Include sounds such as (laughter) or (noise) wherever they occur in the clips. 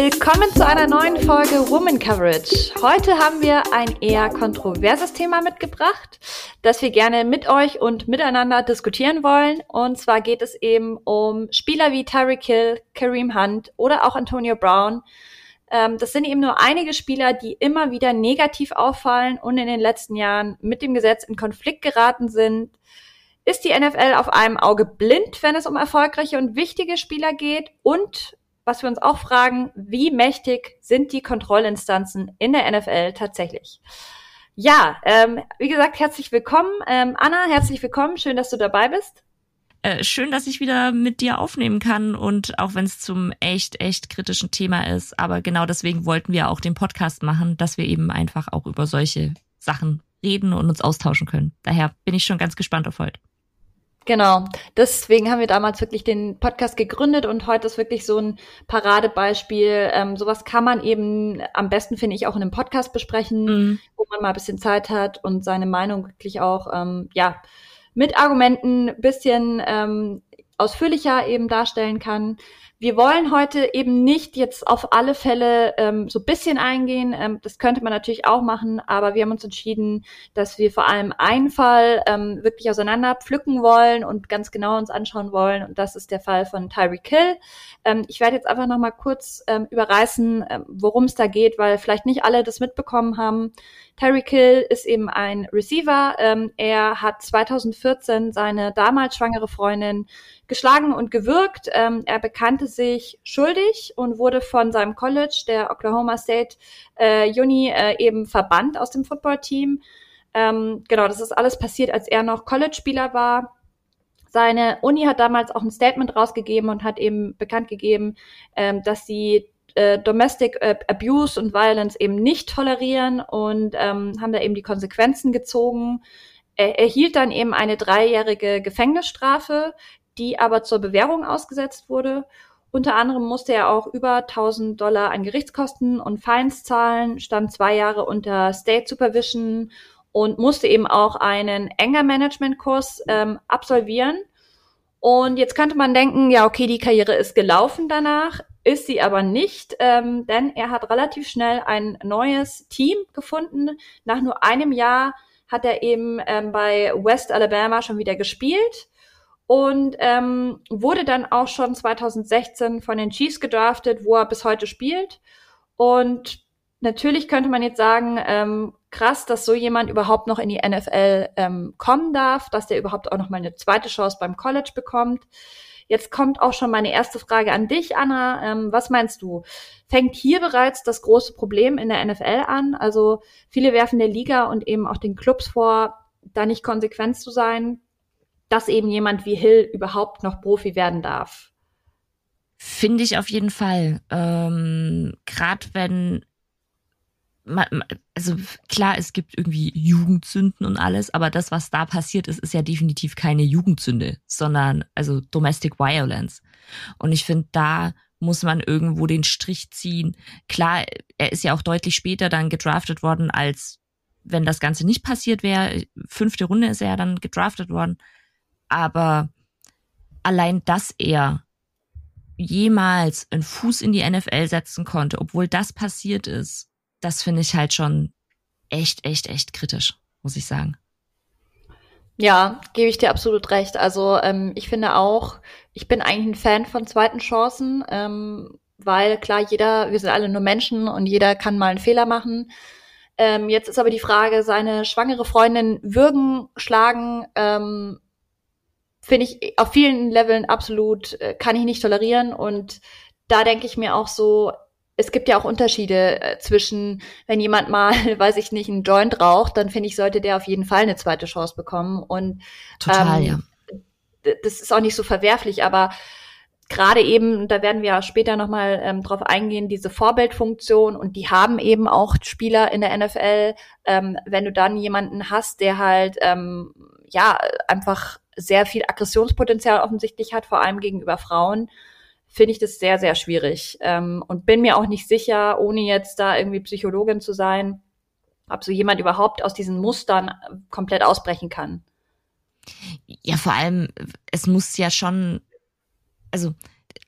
Willkommen zu einer neuen Folge Woman Coverage. Heute haben wir ein eher kontroverses Thema mitgebracht, das wir gerne mit euch und miteinander diskutieren wollen. Und zwar geht es eben um Spieler wie Tyreek Hill, Kareem Hunt oder auch Antonio Brown. Ähm, das sind eben nur einige Spieler, die immer wieder negativ auffallen und in den letzten Jahren mit dem Gesetz in Konflikt geraten sind. Ist die NFL auf einem Auge blind, wenn es um erfolgreiche und wichtige Spieler geht? Und was wir uns auch fragen, wie mächtig sind die Kontrollinstanzen in der NFL tatsächlich? Ja, ähm, wie gesagt, herzlich willkommen. Ähm, Anna, herzlich willkommen. Schön, dass du dabei bist. Äh, schön, dass ich wieder mit dir aufnehmen kann und auch wenn es zum echt, echt kritischen Thema ist. Aber genau deswegen wollten wir auch den Podcast machen, dass wir eben einfach auch über solche Sachen reden und uns austauschen können. Daher bin ich schon ganz gespannt auf heute. Genau. Deswegen haben wir damals wirklich den Podcast gegründet und heute ist wirklich so ein Paradebeispiel. Ähm, sowas kann man eben am besten, finde ich, auch in einem Podcast besprechen, mhm. wo man mal ein bisschen Zeit hat und seine Meinung wirklich auch, ähm, ja, mit Argumenten bisschen ähm, ausführlicher eben darstellen kann. Wir wollen heute eben nicht jetzt auf alle Fälle ähm, so bisschen eingehen. Ähm, das könnte man natürlich auch machen, aber wir haben uns entschieden, dass wir vor allem einen Fall ähm, wirklich auseinander pflücken wollen und ganz genau uns anschauen wollen. Und das ist der Fall von Tyreek Hill. Ähm, ich werde jetzt einfach noch mal kurz ähm, überreißen, ähm, worum es da geht, weil vielleicht nicht alle das mitbekommen haben. Tyreek Hill ist eben ein Receiver. Ähm, er hat 2014 seine damals schwangere Freundin geschlagen und gewürgt. Ähm, er bekannte sich schuldig und wurde von seinem College, der Oklahoma State äh, Uni, äh, eben verbannt aus dem Footballteam. Ähm, genau, das ist alles passiert, als er noch College-Spieler war. Seine Uni hat damals auch ein Statement rausgegeben und hat eben bekannt gegeben, ähm, dass sie äh, Domestic Abuse und Violence eben nicht tolerieren und ähm, haben da eben die Konsequenzen gezogen. Er erhielt dann eben eine dreijährige Gefängnisstrafe, die aber zur Bewährung ausgesetzt wurde. Unter anderem musste er auch über 1000 Dollar an Gerichtskosten und Fines zahlen, stand zwei Jahre unter State Supervision und musste eben auch einen Anger Management Kurs ähm, absolvieren. Und jetzt könnte man denken, ja, okay, die Karriere ist gelaufen danach, ist sie aber nicht, ähm, denn er hat relativ schnell ein neues Team gefunden. Nach nur einem Jahr hat er eben ähm, bei West Alabama schon wieder gespielt und ähm, wurde dann auch schon 2016 von den Chiefs gedraftet, wo er bis heute spielt. Und natürlich könnte man jetzt sagen, ähm, krass, dass so jemand überhaupt noch in die NFL ähm, kommen darf, dass der überhaupt auch noch mal eine zweite Chance beim College bekommt. Jetzt kommt auch schon meine erste Frage an dich, Anna. Ähm, was meinst du? Fängt hier bereits das große Problem in der NFL an? Also viele werfen der Liga und eben auch den Clubs vor, da nicht konsequent zu sein dass eben jemand wie Hill überhaupt noch Profi werden darf. Finde ich auf jeden Fall. Ähm, Gerade wenn also klar, es gibt irgendwie Jugendsünden und alles, aber das, was da passiert ist, ist ja definitiv keine Jugendsünde, sondern also Domestic Violence. Und ich finde, da muss man irgendwo den Strich ziehen. Klar, er ist ja auch deutlich später dann gedraftet worden, als wenn das Ganze nicht passiert wäre. Fünfte Runde ist er ja dann gedraftet worden. Aber allein, dass er jemals einen Fuß in die NFL setzen konnte, obwohl das passiert ist, das finde ich halt schon echt, echt, echt kritisch, muss ich sagen. Ja, gebe ich dir absolut recht. Also ähm, ich finde auch, ich bin eigentlich ein Fan von zweiten Chancen, ähm, weil klar, jeder, wir sind alle nur Menschen und jeder kann mal einen Fehler machen. Ähm, jetzt ist aber die Frage, seine schwangere Freundin würgen, schlagen, ähm, finde ich auf vielen Leveln absolut, äh, kann ich nicht tolerieren. Und da denke ich mir auch so, es gibt ja auch Unterschiede äh, zwischen, wenn jemand mal, (laughs) weiß ich nicht, einen Joint raucht, dann finde ich, sollte der auf jeden Fall eine zweite Chance bekommen. Und Total, ähm, ja. das ist auch nicht so verwerflich, aber gerade eben, da werden wir später nochmal ähm, drauf eingehen, diese Vorbildfunktion und die haben eben auch Spieler in der NFL. Ähm, wenn du dann jemanden hast, der halt ähm, ja einfach sehr viel Aggressionspotenzial offensichtlich hat, vor allem gegenüber Frauen, finde ich das sehr, sehr schwierig. Ähm, und bin mir auch nicht sicher, ohne jetzt da irgendwie Psychologin zu sein, ob so jemand überhaupt aus diesen Mustern komplett ausbrechen kann. Ja, vor allem, es muss ja schon, also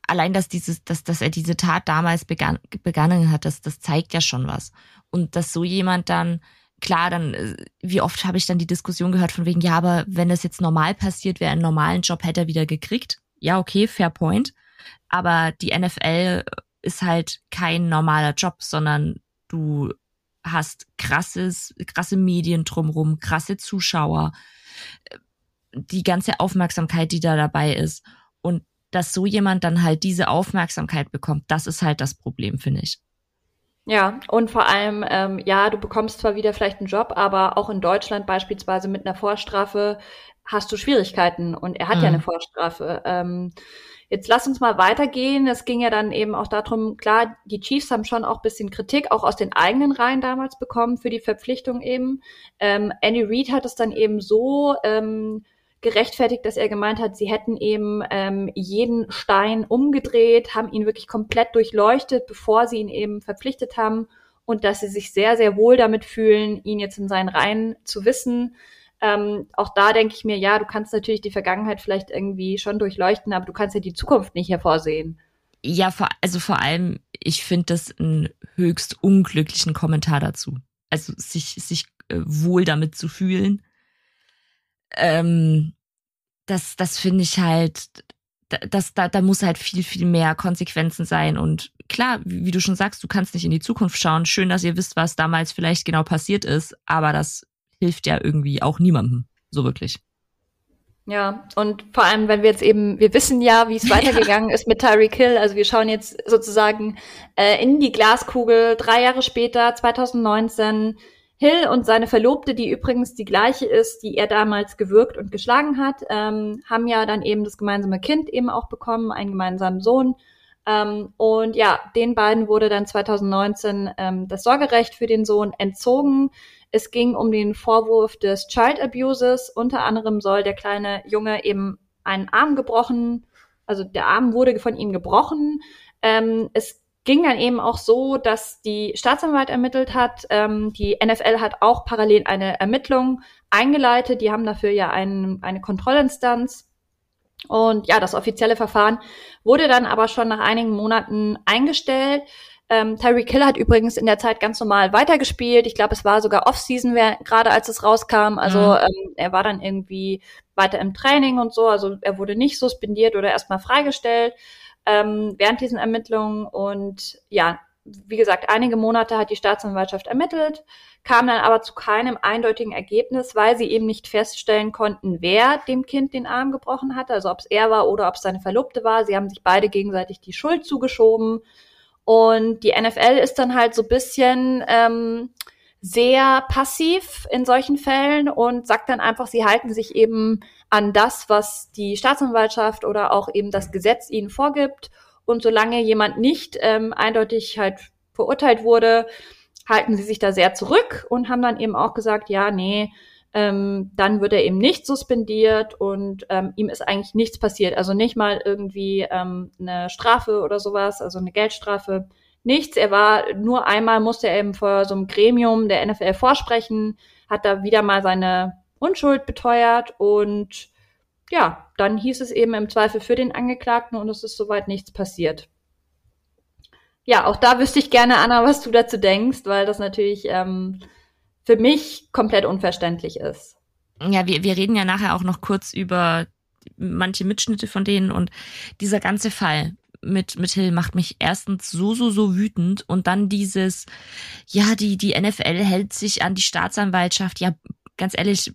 allein, dass dieses, dass, dass er diese Tat damals begann, begangen hat, das, das zeigt ja schon was. Und dass so jemand dann, klar, dann, äh, wie oft habe ich dann die Diskussion gehört von wegen, ja, aber wenn das jetzt normal passiert wäre, einen normalen Job hätte er wieder gekriegt. Ja, okay, fair point. Aber die NFL ist halt kein normaler Job, sondern du hast krasses, krasse Medien drumrum, krasse Zuschauer, die ganze Aufmerksamkeit, die da dabei ist. Und dass so jemand dann halt diese Aufmerksamkeit bekommt, das ist halt das Problem, finde ich. Ja, und vor allem, ähm, ja, du bekommst zwar wieder vielleicht einen Job, aber auch in Deutschland beispielsweise mit einer Vorstrafe hast du Schwierigkeiten und er hat mhm. ja eine Vorstrafe. Ähm, Jetzt lass uns mal weitergehen. Es ging ja dann eben auch darum, klar, die Chiefs haben schon auch bisschen Kritik, auch aus den eigenen Reihen damals bekommen für die Verpflichtung eben. Ähm, Andy Reid hat es dann eben so ähm, gerechtfertigt, dass er gemeint hat, sie hätten eben ähm, jeden Stein umgedreht, haben ihn wirklich komplett durchleuchtet, bevor sie ihn eben verpflichtet haben und dass sie sich sehr, sehr wohl damit fühlen, ihn jetzt in seinen Reihen zu wissen. Ähm, auch da denke ich mir, ja, du kannst natürlich die Vergangenheit vielleicht irgendwie schon durchleuchten, aber du kannst ja die Zukunft nicht hervorsehen. Ja, also vor allem, ich finde das einen höchst unglücklichen Kommentar dazu. Also sich, sich äh, wohl damit zu fühlen. Ähm, das, das finde ich halt, das, da, da muss halt viel, viel mehr Konsequenzen sein. Und klar, wie du schon sagst, du kannst nicht in die Zukunft schauen. Schön, dass ihr wisst, was damals vielleicht genau passiert ist, aber das hilft ja irgendwie auch niemandem, so wirklich. Ja, und vor allem, wenn wir jetzt eben, wir wissen ja, wie es (laughs) weitergegangen ja. ist mit Tyreek Hill. Also wir schauen jetzt sozusagen äh, in die Glaskugel. Drei Jahre später, 2019, Hill und seine Verlobte, die übrigens die gleiche ist, die er damals gewürgt und geschlagen hat, ähm, haben ja dann eben das gemeinsame Kind eben auch bekommen, einen gemeinsamen Sohn. Ähm, und ja, den beiden wurde dann 2019 ähm, das Sorgerecht für den Sohn entzogen. Es ging um den Vorwurf des Child Abuses. Unter anderem soll der kleine Junge eben einen Arm gebrochen, also der Arm wurde von ihm gebrochen. Ähm, es ging dann eben auch so, dass die Staatsanwalt ermittelt hat. Ähm, die NFL hat auch parallel eine Ermittlung eingeleitet. Die haben dafür ja ein, eine Kontrollinstanz. Und ja, das offizielle Verfahren wurde dann aber schon nach einigen Monaten eingestellt. Ähm, Terry Kill hat übrigens in der Zeit ganz normal weitergespielt. Ich glaube, es war sogar Off-Season, gerade als es rauskam. Also mhm. ähm, er war dann irgendwie weiter im Training und so. Also er wurde nicht suspendiert oder erstmal freigestellt ähm, während diesen Ermittlungen. Und ja, wie gesagt, einige Monate hat die Staatsanwaltschaft ermittelt, kam dann aber zu keinem eindeutigen Ergebnis, weil sie eben nicht feststellen konnten, wer dem Kind den Arm gebrochen hatte, also ob es er war oder ob es seine Verlobte war. Sie haben sich beide gegenseitig die Schuld zugeschoben. Und die NFL ist dann halt so bisschen ähm, sehr passiv in solchen Fällen und sagt dann einfach, sie halten sich eben an das, was die Staatsanwaltschaft oder auch eben das Gesetz ihnen vorgibt. Und solange jemand nicht ähm, eindeutig halt verurteilt wurde, halten sie sich da sehr zurück und haben dann eben auch gesagt, ja, nee, ähm, dann wird er eben nicht suspendiert und ähm, ihm ist eigentlich nichts passiert. Also nicht mal irgendwie ähm, eine Strafe oder sowas, also eine Geldstrafe, nichts. Er war nur einmal musste er eben vor so einem Gremium der NFL vorsprechen, hat da wieder mal seine Unschuld beteuert und ja, dann hieß es eben im Zweifel für den Angeklagten und es ist soweit nichts passiert. Ja, auch da wüsste ich gerne, Anna, was du dazu denkst, weil das natürlich ähm, für mich komplett unverständlich ist. Ja, wir, wir reden ja nachher auch noch kurz über manche Mitschnitte von denen und dieser ganze Fall mit, mit Hill macht mich erstens so, so, so wütend und dann dieses, ja, die, die NFL hält sich an die Staatsanwaltschaft. Ja, ganz ehrlich,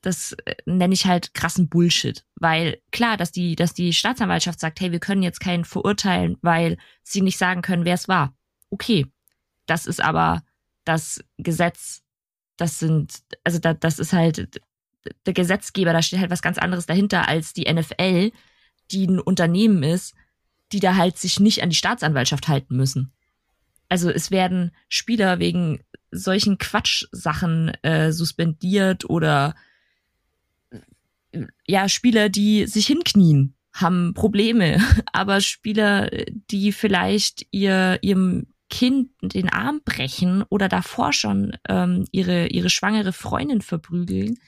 das äh, nenne ich halt krassen Bullshit. Weil klar, dass die, dass die Staatsanwaltschaft sagt, hey, wir können jetzt keinen verurteilen, weil sie nicht sagen können, wer es war. Okay. Das ist aber das Gesetz das sind, also da, das ist halt der Gesetzgeber, da steht halt was ganz anderes dahinter als die NFL, die ein Unternehmen ist, die da halt sich nicht an die Staatsanwaltschaft halten müssen. Also es werden Spieler wegen solchen Quatschsachen äh, suspendiert oder ja, Spieler, die sich hinknien, haben Probleme, (laughs) aber Spieler, die vielleicht ihr, ihrem Kind den Arm brechen oder davor schon ähm, ihre, ihre schwangere Freundin verprügeln,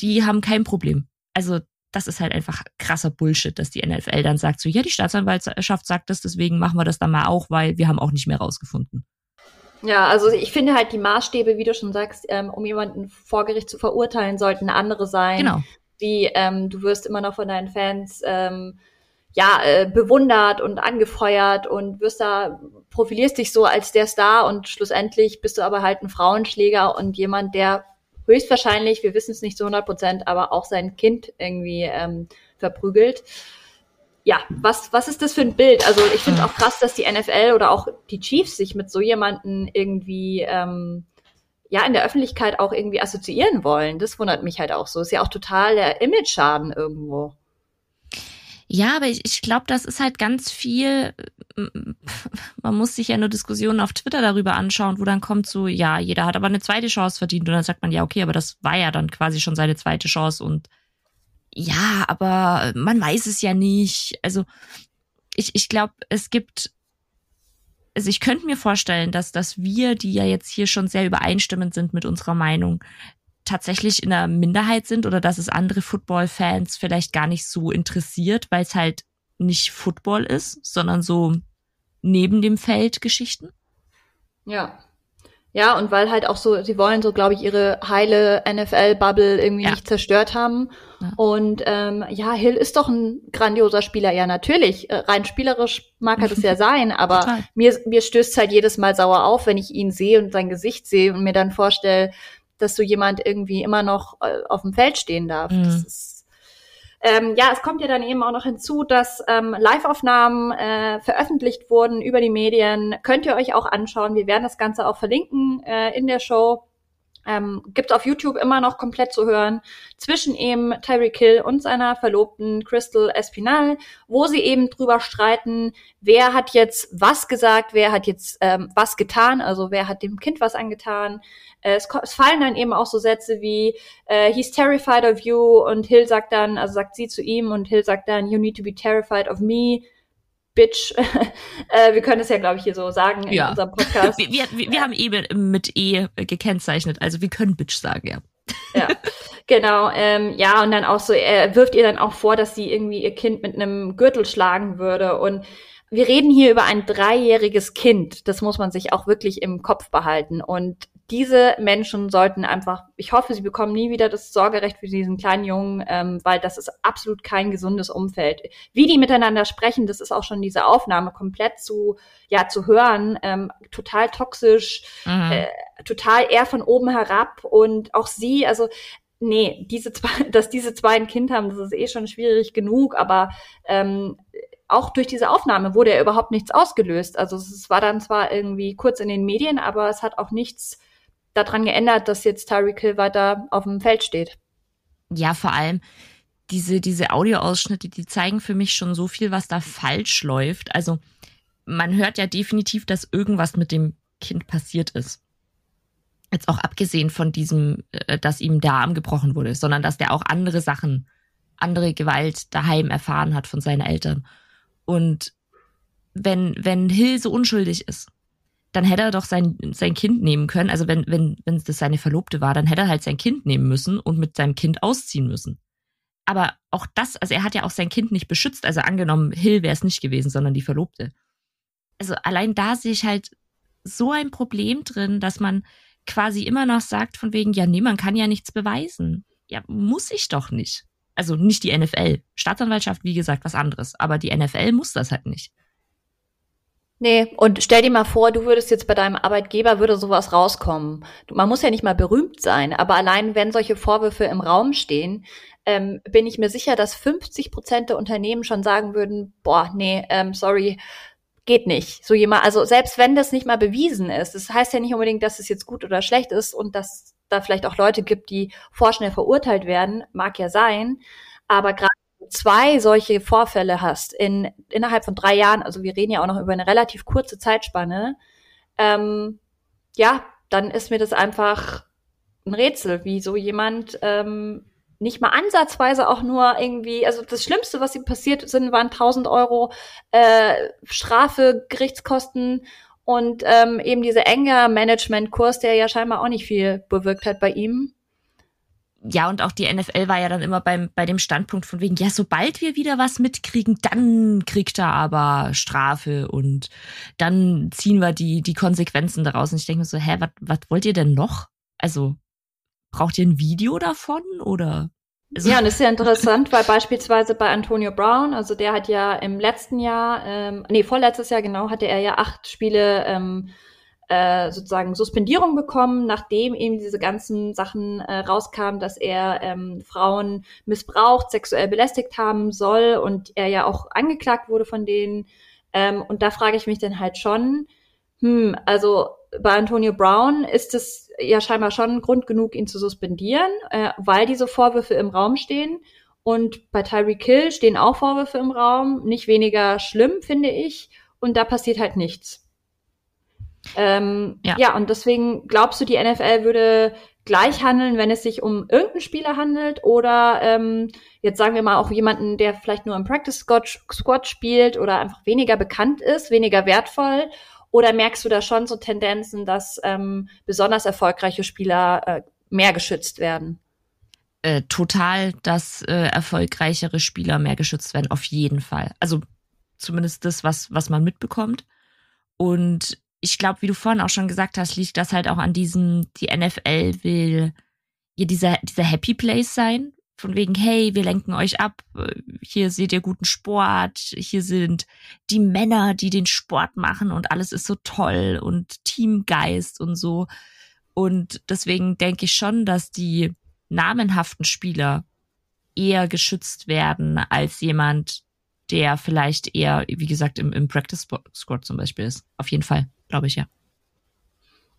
die haben kein Problem. Also das ist halt einfach krasser Bullshit, dass die NFL dann sagt so, ja, die Staatsanwaltschaft sagt das, deswegen machen wir das dann mal auch, weil wir haben auch nicht mehr rausgefunden. Ja, also ich finde halt die Maßstäbe, wie du schon sagst, ähm, um jemanden vor Gericht zu verurteilen, sollten andere sein. Genau. Wie ähm, du wirst immer noch von deinen Fans ähm, ja äh, bewundert und angefeuert und wirst da profilierst dich so als der Star und schlussendlich bist du aber halt ein Frauenschläger und jemand, der höchstwahrscheinlich, wir wissen es nicht zu 100 Prozent, aber auch sein Kind irgendwie ähm, verprügelt ja, was, was ist das für ein Bild? Also ich finde auch krass, dass die NFL oder auch die Chiefs sich mit so jemanden irgendwie ähm, ja in der Öffentlichkeit auch irgendwie assoziieren wollen. Das wundert mich halt auch so. Ist ja auch total der Image-Schaden irgendwo. Ja, aber ich, ich glaube, das ist halt ganz viel. (laughs) Man muss sich ja nur Diskussionen auf Twitter darüber anschauen, wo dann kommt so, ja, jeder hat aber eine zweite Chance verdient. Und dann sagt man, ja, okay, aber das war ja dann quasi schon seine zweite Chance und ja, aber man weiß es ja nicht. Also ich, ich glaube, es gibt, also ich könnte mir vorstellen, dass, dass wir, die ja jetzt hier schon sehr übereinstimmend sind mit unserer Meinung, tatsächlich in einer Minderheit sind oder dass es andere Football-Fans vielleicht gar nicht so interessiert, weil es halt nicht Football ist, sondern so neben dem Feld Geschichten. Ja, ja, und weil halt auch so, sie wollen so, glaube ich, ihre heile NFL-Bubble irgendwie ja. nicht zerstört haben. Ja. Und ähm, ja, Hill ist doch ein grandioser Spieler, ja, natürlich. Äh, rein spielerisch mag er das ja (laughs) sein, aber mir, mir stößt halt jedes Mal sauer auf, wenn ich ihn sehe und sein Gesicht sehe und mir dann vorstelle, dass so jemand irgendwie immer noch äh, auf dem Feld stehen darf. Mhm. Das ist ähm, ja, es kommt ja dann eben auch noch hinzu, dass ähm, Live-Aufnahmen äh, veröffentlicht wurden über die Medien. Könnt ihr euch auch anschauen. Wir werden das Ganze auch verlinken äh, in der Show. Ähm, gibt auf YouTube immer noch komplett zu hören zwischen eben Tyreek Hill und seiner Verlobten Crystal Espinal, wo sie eben drüber streiten, wer hat jetzt was gesagt, wer hat jetzt ähm, was getan, also wer hat dem Kind was angetan. Äh, es, es, fallen dann eben auch so Sätze wie äh, He's terrified of you und Hill sagt dann, also sagt sie zu ihm und Hill sagt dann You need to be terrified of me. Bitch. (laughs) äh, wir können es ja, glaube ich, hier so sagen in unserem Podcast. (laughs) wir, wir, wir haben eben mit E gekennzeichnet, also wir können Bitch sagen, ja. ja, genau. Ähm, ja, und dann auch so, er wirft ihr dann auch vor, dass sie irgendwie ihr Kind mit einem Gürtel schlagen würde. Und wir reden hier über ein dreijähriges Kind. Das muss man sich auch wirklich im Kopf behalten. Und diese Menschen sollten einfach, ich hoffe, sie bekommen nie wieder das Sorgerecht für diesen kleinen Jungen, ähm, weil das ist absolut kein gesundes Umfeld. Wie die miteinander sprechen, das ist auch schon diese Aufnahme komplett zu, ja, zu hören, ähm, total toxisch, mhm. äh, total eher von oben herab und auch sie, also nee, diese zwei, (laughs) dass diese zwei ein Kind haben, das ist eh schon schwierig genug, aber ähm, auch durch diese Aufnahme wurde ja überhaupt nichts ausgelöst. Also es war dann zwar irgendwie kurz in den Medien, aber es hat auch nichts daran geändert, dass jetzt Tyreek Hill weiter auf dem Feld steht. Ja, vor allem diese, diese Audioausschnitte, die zeigen für mich schon so viel, was da falsch läuft. Also man hört ja definitiv, dass irgendwas mit dem Kind passiert ist. Jetzt auch abgesehen von diesem, äh, dass ihm der Arm gebrochen wurde, sondern dass der auch andere Sachen, andere Gewalt daheim erfahren hat von seinen Eltern. Und wenn, wenn Hill so unschuldig ist, dann hätte er doch sein, sein Kind nehmen können. Also wenn, wenn, wenn das seine Verlobte war, dann hätte er halt sein Kind nehmen müssen und mit seinem Kind ausziehen müssen. Aber auch das, also er hat ja auch sein Kind nicht beschützt. Also angenommen, Hill wäre es nicht gewesen, sondern die Verlobte. Also allein da sehe ich halt so ein Problem drin, dass man quasi immer noch sagt von wegen, ja, nee, man kann ja nichts beweisen. Ja, muss ich doch nicht. Also nicht die NFL. Staatsanwaltschaft, wie gesagt, was anderes. Aber die NFL muss das halt nicht. Nee, und stell dir mal vor, du würdest jetzt bei deinem Arbeitgeber, würde sowas rauskommen. Man muss ja nicht mal berühmt sein, aber allein wenn solche Vorwürfe im Raum stehen, ähm, bin ich mir sicher, dass 50 Prozent der Unternehmen schon sagen würden, boah, nee, ähm, sorry, geht nicht. So jemand, also selbst wenn das nicht mal bewiesen ist, das heißt ja nicht unbedingt, dass es jetzt gut oder schlecht ist und dass da vielleicht auch Leute gibt, die vorschnell verurteilt werden, mag ja sein, aber gerade zwei solche Vorfälle hast in innerhalb von drei Jahren, also wir reden ja auch noch über eine relativ kurze Zeitspanne, ähm, ja, dann ist mir das einfach ein Rätsel, wie so jemand ähm, nicht mal ansatzweise auch nur irgendwie, also das Schlimmste, was ihm passiert sind, waren 1000 Euro äh, Strafe, Gerichtskosten und ähm, eben dieser Anger Management Kurs, der ja scheinbar auch nicht viel bewirkt hat bei ihm. ja, und auch die NFL war ja dann immer beim, bei dem Standpunkt von wegen, ja, sobald wir wieder was mitkriegen, dann kriegt er aber Strafe und dann ziehen wir die, die Konsequenzen daraus. Und ich denke mir so, hä, was wollt ihr denn noch? Also, braucht ihr ein Video davon oder? Also ja, und ist ja interessant, weil beispielsweise bei Antonio Brown, also der hat ja im letzten Jahr, ähm, nee, vorletztes Jahr genau, hatte er ja acht Spiele ähm, äh, sozusagen Suspendierung bekommen, nachdem eben diese ganzen Sachen äh, rauskamen, dass er ähm, Frauen missbraucht, sexuell belästigt haben soll und er ja auch angeklagt wurde von denen. Ähm, und da frage ich mich dann halt schon, hm, also bei Antonio Brown ist es ja scheinbar schon Grund genug, ihn zu suspendieren, äh, weil diese Vorwürfe im Raum stehen. Und bei Tyreek Hill stehen auch Vorwürfe im Raum, nicht weniger schlimm, finde ich. Und da passiert halt nichts. Ähm, ja. ja, und deswegen glaubst du, die NFL würde gleich handeln, wenn es sich um irgendeinen Spieler handelt oder ähm, jetzt sagen wir mal auch jemanden, der vielleicht nur im Practice Squad spielt oder einfach weniger bekannt ist, weniger wertvoll? Oder merkst du da schon so Tendenzen, dass ähm, besonders erfolgreiche Spieler äh, mehr geschützt werden? Äh, total, dass äh, erfolgreichere Spieler mehr geschützt werden, auf jeden Fall. Also zumindest das, was, was man mitbekommt. Und ich glaube, wie du vorhin auch schon gesagt hast, liegt das halt auch an diesem, die NFL will hier dieser, dieser Happy Place sein. Von wegen, hey, wir lenken euch ab, hier seht ihr guten Sport, hier sind die Männer, die den Sport machen und alles ist so toll und Teamgeist und so. Und deswegen denke ich schon, dass die namenhaften Spieler eher geschützt werden als jemand, der vielleicht eher, wie gesagt, im, im Practice Squad zum Beispiel ist. Auf jeden Fall glaube ich, ja.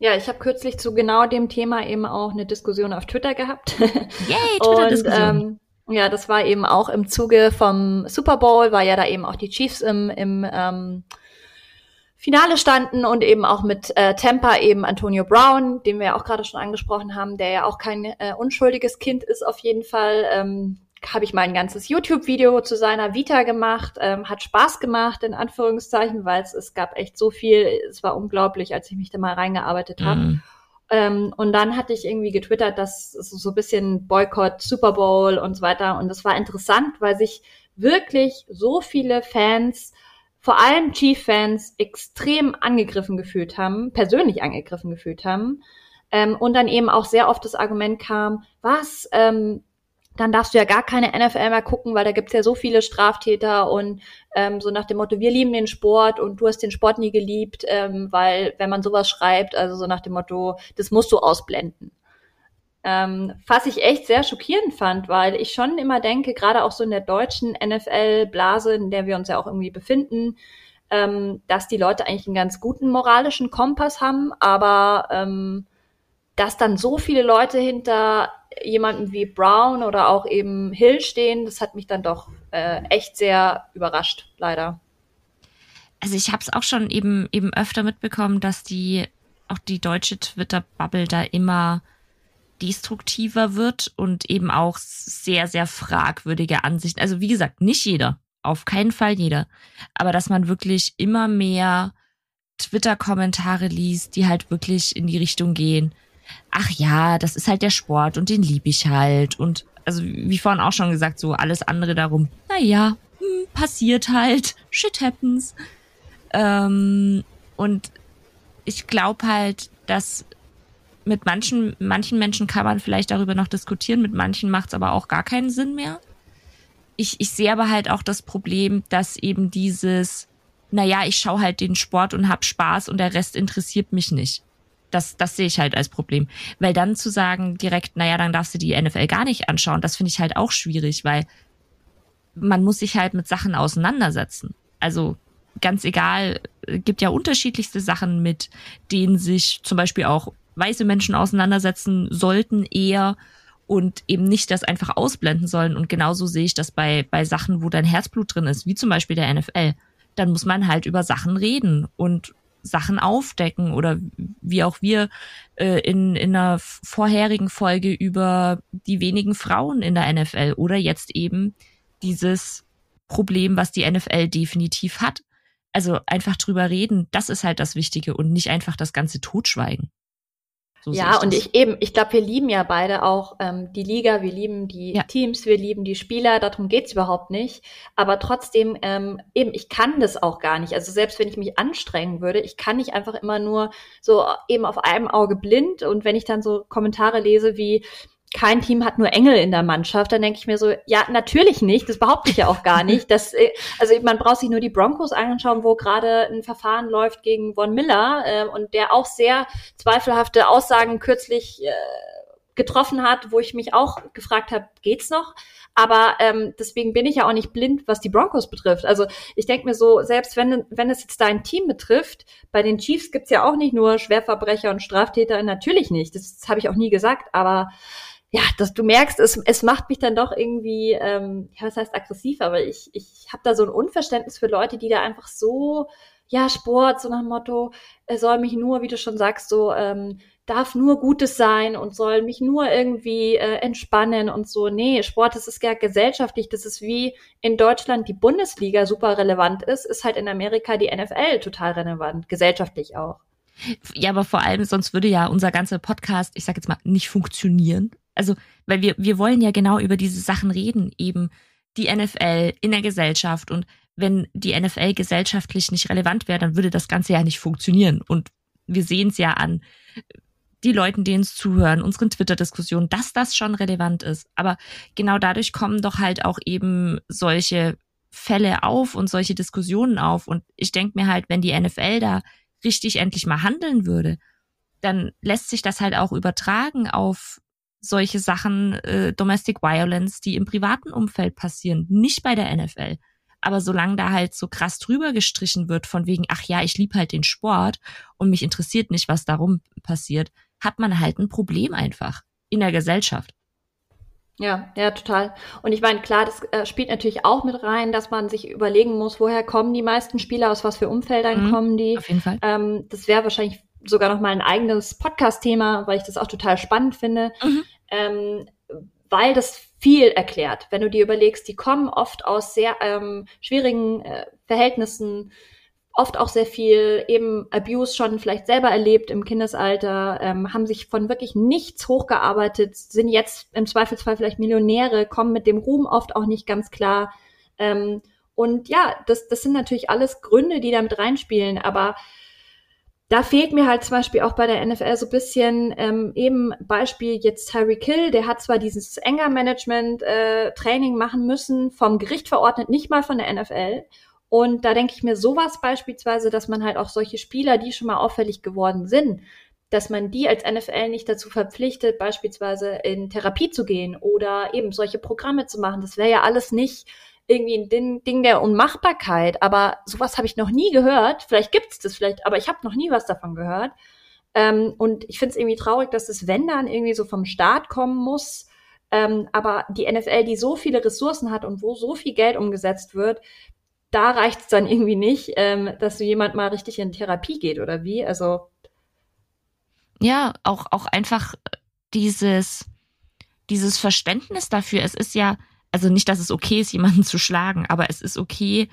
Ja, ich habe kürzlich zu genau dem Thema eben auch eine Diskussion auf Twitter gehabt. (laughs) Yay, Twitter-Diskussion. Ähm, ja, das war eben auch im Zuge vom Super Bowl, weil ja da eben auch die Chiefs im, im ähm, Finale standen und eben auch mit äh, Tampa eben Antonio Brown, den wir ja auch gerade schon angesprochen haben, der ja auch kein äh, unschuldiges Kind ist auf jeden Fall. Ähm, habe ich mal ein ganzes YouTube-Video zu seiner Vita gemacht. Ähm, hat Spaß gemacht, in Anführungszeichen, weil es, es gab echt so viel. Es war unglaublich, als ich mich da mal reingearbeitet habe. Mhm. Ähm, und dann hatte ich irgendwie getwittert, dass so ein bisschen Boykott, Super Bowl und so weiter. Und das war interessant, weil sich wirklich so viele Fans, vor allem Chief-Fans, extrem angegriffen gefühlt haben, persönlich angegriffen gefühlt haben. Ähm, und dann eben auch sehr oft das Argument kam, was, ähm, dann darfst du ja gar keine NFL mehr gucken, weil da gibt's ja so viele Straftäter und ähm, so nach dem Motto, wir lieben den Sport und du hast den Sport nie geliebt, ähm, weil wenn man sowas schreibt, also so nach dem Motto, das musst du ausblenden. Ähm, was ich echt sehr schockierend fand, weil ich schon immer denke, gerade auch so in der deutschen NFL-Blase, in der wir uns ja auch irgendwie befinden, ähm, dass die Leute eigentlich einen ganz guten moralischen Kompass haben, aber ähm, dass dann so viele Leute hinter jemanden wie Brown oder auch eben Hill stehen, das hat mich dann doch äh, echt sehr überrascht, leider. Also ich habe es auch schon eben eben öfter mitbekommen, dass die auch die deutsche Twitter-Bubble da immer destruktiver wird und eben auch sehr, sehr fragwürdige Ansichten. Also wie gesagt, nicht jeder, auf keinen Fall jeder, aber dass man wirklich immer mehr Twitter-Kommentare liest, die halt wirklich in die Richtung gehen, ach ja, das ist halt der Sport und den liebe ich halt. Und also wie vorhin auch schon gesagt, so alles andere darum, na ja, hm, passiert halt, shit happens. Ähm, und ich glaube halt, dass mit manchen, manchen Menschen kann man vielleicht darüber noch diskutieren, mit manchen macht es aber auch gar keinen Sinn mehr. Ich, ich sehe aber halt auch das Problem, dass eben dieses, naja, ich schaue halt den Sport und hab Spaß und der Rest interessiert mich nicht. Das, das sehe ich halt als Problem. Weil dann zu sagen direkt, naja, dann darfst du die NFL gar nicht anschauen, das finde ich halt auch schwierig, weil man muss sich halt mit Sachen auseinandersetzen. Also ganz egal, gibt ja unterschiedlichste Sachen, mit denen sich zum Beispiel auch weiße Menschen auseinandersetzen sollten eher und eben nicht das einfach ausblenden sollen. Und genauso sehe ich das bei, bei Sachen, wo dein Herzblut drin ist, wie zum Beispiel der NFL. Dann muss man halt über Sachen reden und Sachen aufdecken oder wie auch wir äh, in, in einer vorherigen Folge über die wenigen Frauen in der NFL oder jetzt eben dieses Problem, was die NFL definitiv hat. Also einfach drüber reden, das ist halt das Wichtige und nicht einfach das ganze Totschweigen. So ja, und ich eben, ich glaube, wir lieben ja beide auch ähm, die Liga, wir lieben die ja. Teams, wir lieben die Spieler, darum geht's überhaupt nicht. Aber trotzdem, ähm, eben, ich kann das auch gar nicht. Also selbst wenn ich mich anstrengen würde, ich kann nicht einfach immer nur so eben auf einem Auge blind. Und wenn ich dann so Kommentare lese wie, kein Team hat nur Engel in der Mannschaft, dann denke ich mir so, ja, natürlich nicht, das behaupte ich ja auch gar nicht. Das, äh, also man braucht sich nur die Broncos anschauen, wo gerade ein Verfahren läuft gegen Von Miller äh, und der auch sehr zweifelhafte Aussagen kürzlich äh, getroffen hat, wo ich mich auch gefragt habe, geht's noch? Aber ähm, deswegen bin ich ja auch nicht blind, was die Broncos betrifft. Also ich denke mir so, selbst wenn, wenn es jetzt dein Team betrifft, bei den Chiefs gibt's ja auch nicht nur Schwerverbrecher und Straftäter, natürlich nicht. Das, das habe ich auch nie gesagt, aber ja, dass du merkst, es, es macht mich dann doch irgendwie, ähm, ja, was heißt aggressiv, aber ich, ich habe da so ein Unverständnis für Leute, die da einfach so, ja, Sport, so nach dem Motto, er soll mich nur, wie du schon sagst, so, ähm, darf nur Gutes sein und soll mich nur irgendwie äh, entspannen und so. Nee, Sport, das ist ja gesellschaftlich, das ist wie in Deutschland die Bundesliga super relevant ist, ist halt in Amerika die NFL total relevant, gesellschaftlich auch. Ja, aber vor allem, sonst würde ja unser ganzer Podcast, ich sag jetzt mal, nicht funktionieren also, weil wir, wir wollen ja genau über diese Sachen reden, eben die NFL in der Gesellschaft. Und wenn die NFL gesellschaftlich nicht relevant wäre, dann würde das Ganze ja nicht funktionieren. Und wir sehen es ja an die Leuten, denen es zuhören, unseren Twitter-Diskussionen, dass das schon relevant ist. Aber genau dadurch kommen doch halt auch eben solche Fälle auf und solche Diskussionen auf. Und ich denke mir halt, wenn die NFL da richtig endlich mal handeln würde, dann lässt sich das halt auch übertragen auf solche Sachen, äh, Domestic Violence, die im privaten Umfeld passieren, nicht bei der NFL. Aber solange da halt so krass drüber gestrichen wird, von wegen, ach ja, ich liebe halt den Sport und mich interessiert nicht, was darum passiert, hat man halt ein Problem einfach in der Gesellschaft. Ja, ja, total. Und ich meine, klar, das äh, spielt natürlich auch mit rein, dass man sich überlegen muss, woher kommen die meisten Spieler, aus was für Umfeldern mhm, kommen die. Auf jeden Fall. Ähm, das wäre wahrscheinlich sogar noch mal ein eigenes Podcast-Thema, weil ich das auch total spannend finde. Mhm ähm, weil das viel erklärt. Wenn du dir überlegst, die kommen oft aus sehr ähm, schwierigen äh, Verhältnissen, oft auch sehr viel eben Abuse schon vielleicht selber erlebt im Kindesalter, ähm, haben sich von wirklich nichts hochgearbeitet, sind jetzt im Zweifelsfall vielleicht Millionäre, kommen mit dem Ruhm oft auch nicht ganz klar. Ähm, und ja, das, das sind natürlich alles Gründe, die da mit reinspielen, aber da fehlt mir halt zum Beispiel auch bei der NFL so ein bisschen ähm, eben Beispiel jetzt Tyreek Hill, der hat zwar dieses Anger-Management-Training äh, machen müssen, vom Gericht verordnet, nicht mal von der NFL. Und da denke ich mir sowas beispielsweise, dass man halt auch solche Spieler, die schon mal auffällig geworden sind, dass man die als NFL nicht dazu verpflichtet, beispielsweise in Therapie zu gehen oder eben solche Programme zu machen. Das wäre ja alles nicht irgendwie ein Ding, Ding der Unmachbarkeit, aber sowas habe ich noch nie gehört. Vielleicht gibt's das vielleicht, aber ich habe noch nie was davon gehört. Ähm, und ich finde es irgendwie traurig, dass das wenn dann irgendwie so vom Staat kommen muss. Ähm, aber die NFL, die so viele Ressourcen hat und wo so viel Geld umgesetzt wird, da reicht es dann irgendwie nicht, ähm, dass so jemand mal richtig in Therapie geht oder wie. Also ja, auch auch einfach dieses dieses Verständnis dafür. Es ist ja also nicht, dass es okay ist, jemanden zu schlagen, aber es ist okay,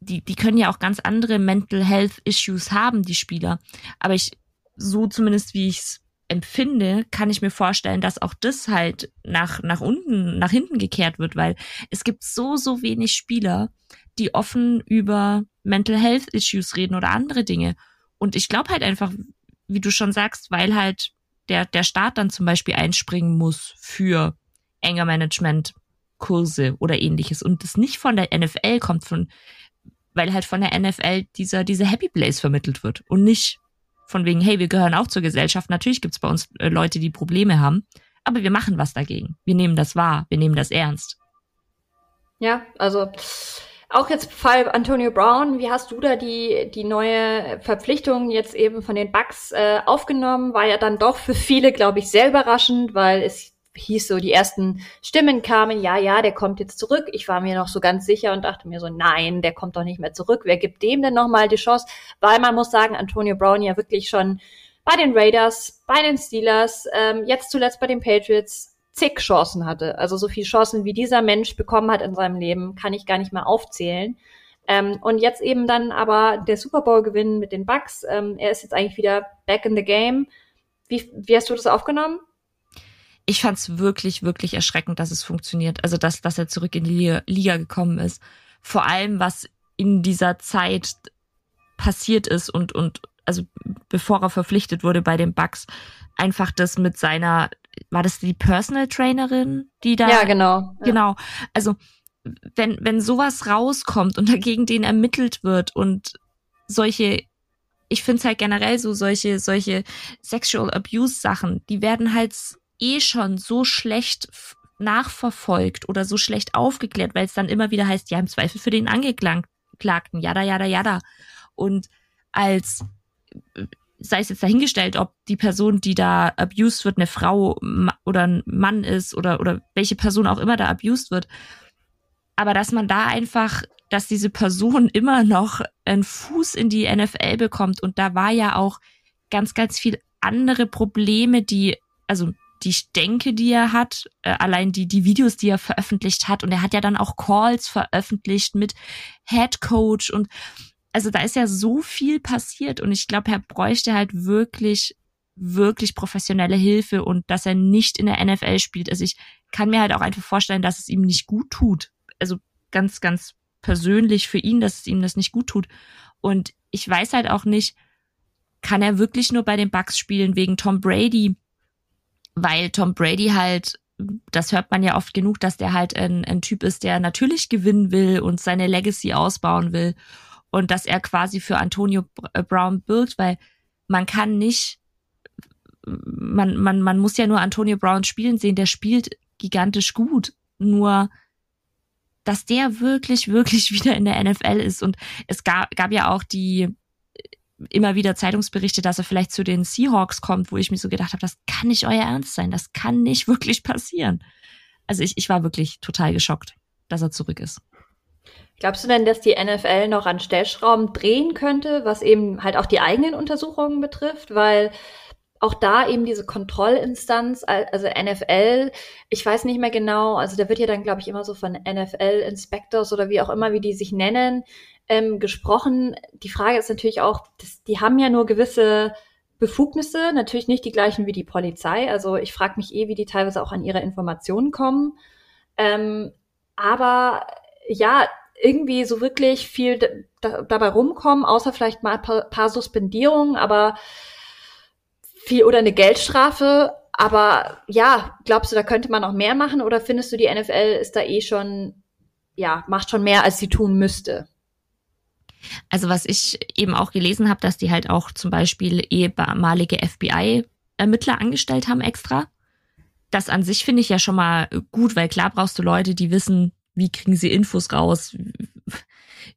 die, die können ja auch ganz andere Mental Health Issues haben, die Spieler. Aber ich, so zumindest wie ich es empfinde, kann ich mir vorstellen, dass auch das halt nach, nach unten, nach hinten gekehrt wird, weil es gibt so, so wenig Spieler, die offen über Mental Health Issues reden oder andere Dinge. Und ich glaube halt einfach, wie du schon sagst, weil halt der, der Staat dann zum Beispiel einspringen muss für Anger Management Kurse oder ähnliches und das nicht von der NFL kommt, von, weil halt von der NFL dieser, diese Happy Place vermittelt wird und nicht von wegen, hey, wir gehören auch zur Gesellschaft. Natürlich gibt's bei uns äh, Leute, die Probleme haben, aber wir machen was dagegen. Wir nehmen das wahr, wir nehmen das ernst. Ja, also auch jetzt Fall Antonio Brown, wie hast du da die, die neue Verpflichtung jetzt eben von den Bucks äh, aufgenommen? War ja dann doch für viele, glaube ich, sehr überraschend, weil es hieß so, die ersten Stimmen kamen, ja, ja, der kommt jetzt zurück. Ich war mir noch so ganz sicher und dachte mir so, nein, der kommt doch nicht mehr zurück. Wer gibt dem denn nochmal die Chance? Weil man muss sagen, Antonio Brown ja wirklich schon bei den Raiders, bei den Steelers, ähm, jetzt zuletzt bei den Patriots zig Chancen hatte. Also so viele Chancen, wie dieser Mensch bekommen hat in seinem Leben, kann ich gar nicht mehr aufzählen. Ähm, und jetzt eben dann aber der Super Bowl gewinnen mit den Bucks. Ähm, er ist jetzt eigentlich wieder back in the game Wie, wie hast du das aufgenommen? Ich fand es wirklich, wirklich erschreckend, dass es funktioniert. Also, dass, dass er zurück in die Liga gekommen ist. Vor allem, was in dieser Zeit passiert ist und, und also bevor er verpflichtet wurde bei den Bucks, einfach das mit seiner, war das die Personal Trainerin, die da? Ja, genau. Genau. Also wenn, wenn sowas rauskommt und dagegen den ermittelt wird und solche, ich finde es halt generell so, solche, solche Sexual Abuse Sachen, die werden halt eh schon so schlecht nachverfolgt oder so schlecht aufgeklärt, weil es dann immer wieder heißt, ja, im Zweifel für den Angeklagten, jada, jada, jada. Und als sei es jetzt dahingestellt, ob die Person, die da abused wird, eine Frau oder ein Mann ist oder, oder welche Person auch immer da abused wird. Aber dass man da einfach, dass diese Person (laughs) immer noch einen Fuß in die NFL bekommt und da war ja auch ganz, ganz viel andere Probleme, die, also die Denke, die er hat, äh, allein die, die Videos, die er veröffentlicht hat und er hat ja dann auch Calls veröffentlicht mit Head Coach und also da ist ja so viel passiert und ich glaube, er bräuchte halt wirklich, wirklich professionelle Hilfe und dass er nicht in der NFL spielt. Also ich kann mir halt auch einfach vorstellen, dass es ihm nicht gut tut. Also ganz, ganz persönlich für ihn, dass es ihm das nicht gut tut. Und ich weiß halt auch nicht, kann er wirklich nur bei den Bucks spielen wegen Tom Brady? Weil Tom Brady halt, das hört man ja oft genug, dass der halt ein, ein Typ ist, der natürlich gewinnen will und seine Legacy ausbauen will und dass er quasi für Antonio äh, Brown birgt, weil man kann nicht, man, man, man muss ja nur Antonio Brown spielen sehen, der spielt gigantisch gut. Nur, dass der wirklich, wirklich (laughs) wieder in der NFL ist. Und es gab, gab ja auch die immer wieder Zeitungsberichte, dass er vielleicht zu den Seahawks kommt, wo ich mir so gedacht habe, das kann nicht euer Ernst sein, das kann nicht (laughs) wirklich passieren. Also ich, ich war wirklich total geschockt, dass er zurück ist. Glaubst du denn, dass die NFL noch an Stellschrauben drehen könnte, was eben halt auch die eigenen Untersuchungen betrifft? Weil auch da eben diese Kontrollinstanz, also NFL, ich weiß nicht mehr genau, also da wird ja dann, glaube ich, immer so von NFL-Inspectors oder wie auch immer, wie die sich nennen, ähm, gesprochen. Die Frage ist natürlich auch, das, die haben ja nur gewisse Befugnisse, natürlich nicht die gleichen wie die Polizei. Also ich frage mich eh, wie die teilweise auch an ihre Informationen kommen. Ähm, aber ja, irgendwie so wirklich viel da, dabei rumkommen, außer vielleicht mal ein paar, paar Suspendierungen, aber viel oder eine Geldstrafe. Aber ja, glaubst du, da könnte man noch mehr machen oder findest du, die NFL ist da eh schon, ja, macht schon mehr, als sie tun müsste? Also was ich eben auch gelesen habe, dass die halt auch zum Beispiel ehemalige FBI-Ermittler angestellt haben extra. Das an sich finde ich ja schon mal gut, weil klar brauchst du Leute, die wissen, wie kriegen sie Infos raus,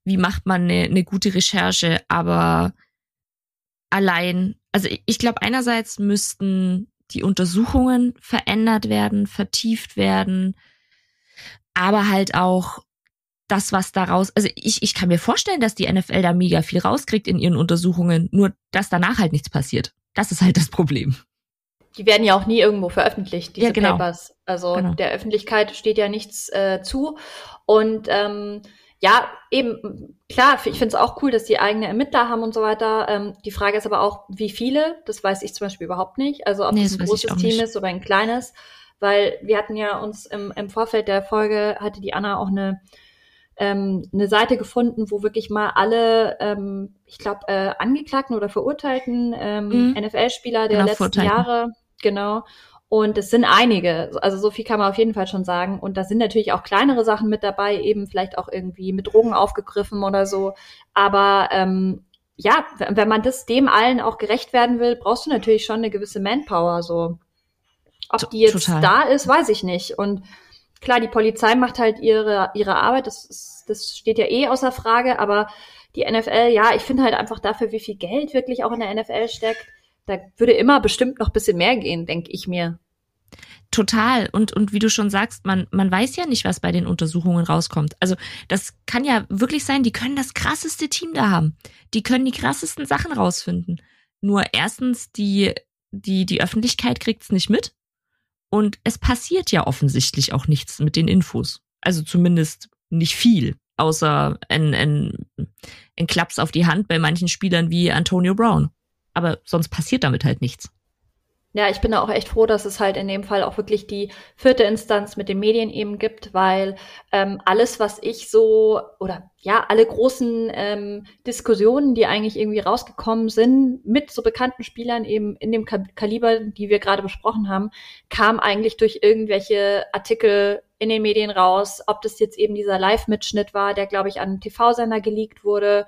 wie macht man eine, eine gute Recherche, aber allein, also ich glaube, einerseits müssten die Untersuchungen verändert werden, vertieft werden, aber halt auch das, was daraus, also ich, ich kann mir vorstellen, dass die NFL da mega viel rauskriegt in ihren Untersuchungen, nur dass danach halt nichts passiert. Das ist halt das Problem. Die werden ja auch nie irgendwo veröffentlicht, diese ja, genau. Papers. Also genau. der Öffentlichkeit steht ja nichts äh, zu. Und ähm, ja, eben, klar, ich finde es auch cool, dass die eigene Ermittler haben und so weiter. Ähm, die Frage ist aber auch, wie viele? Das weiß ich zum Beispiel überhaupt nicht. Also ob nee, das ein großes Team ist oder ein kleines. Weil wir hatten ja uns im, im Vorfeld der Folge, hatte die Anna auch eine ähm, eine Seite gefunden, wo wirklich mal alle, ähm, ich glaube, äh, Angeklagten oder Verurteilten ähm, mhm. NFL-Spieler der genau, letzten Jahre Genau. Und es sind einige, also so viel kann man auf jeden Fall schon sagen. Und da sind natürlich auch kleinere Sachen mit dabei, eben vielleicht auch irgendwie mit Drogen aufgegriffen oder so. Aber ähm, ja, wenn man das dem allen auch gerecht werden will, brauchst du natürlich schon eine gewisse Manpower. So, ob die jetzt Total. da ist, weiß ich nicht. Und klar, die Polizei macht halt ihre ihre Arbeit. Das ist, das steht ja eh außer Frage. Aber die NFL, ja, ich finde halt einfach dafür, wie viel Geld wirklich auch in der NFL steckt da würde immer bestimmt noch bisschen mehr gehen, denke ich mir. Total. Und, und wie du schon sagst, man, man weiß ja nicht, was bei den Untersuchungen rauskommt. Also das kann ja wirklich sein, die können das krasseste Team da haben. Die können die krassesten Sachen rausfinden. Nur erstens, die, die, die Öffentlichkeit kriegt's nicht mit. Und es passiert ja offensichtlich auch nichts mit den Infos. Also zumindest nicht viel, außer ein, ein, ein Klaps auf die Hand bei manchen Spielern wie Antonio Brown aber sonst passiert damit halt nichts. Ja, ich bin da auch echt froh, dass es halt in dem Fall auch wirklich die vierte Instanz mit den Medien eben gibt, weil ähm, alles, was ich so oder ja, alle großen ähm, Diskussionen, die eigentlich irgendwie rausgekommen sind mit so bekannten Spielern eben in dem Kaliber, die wir gerade besprochen haben, kam eigentlich durch irgendwelche Artikel in den Medien raus, ob das jetzt eben dieser Live-Mitschnitt war, der, glaube ich, an einen TV-Sender geleakt wurde,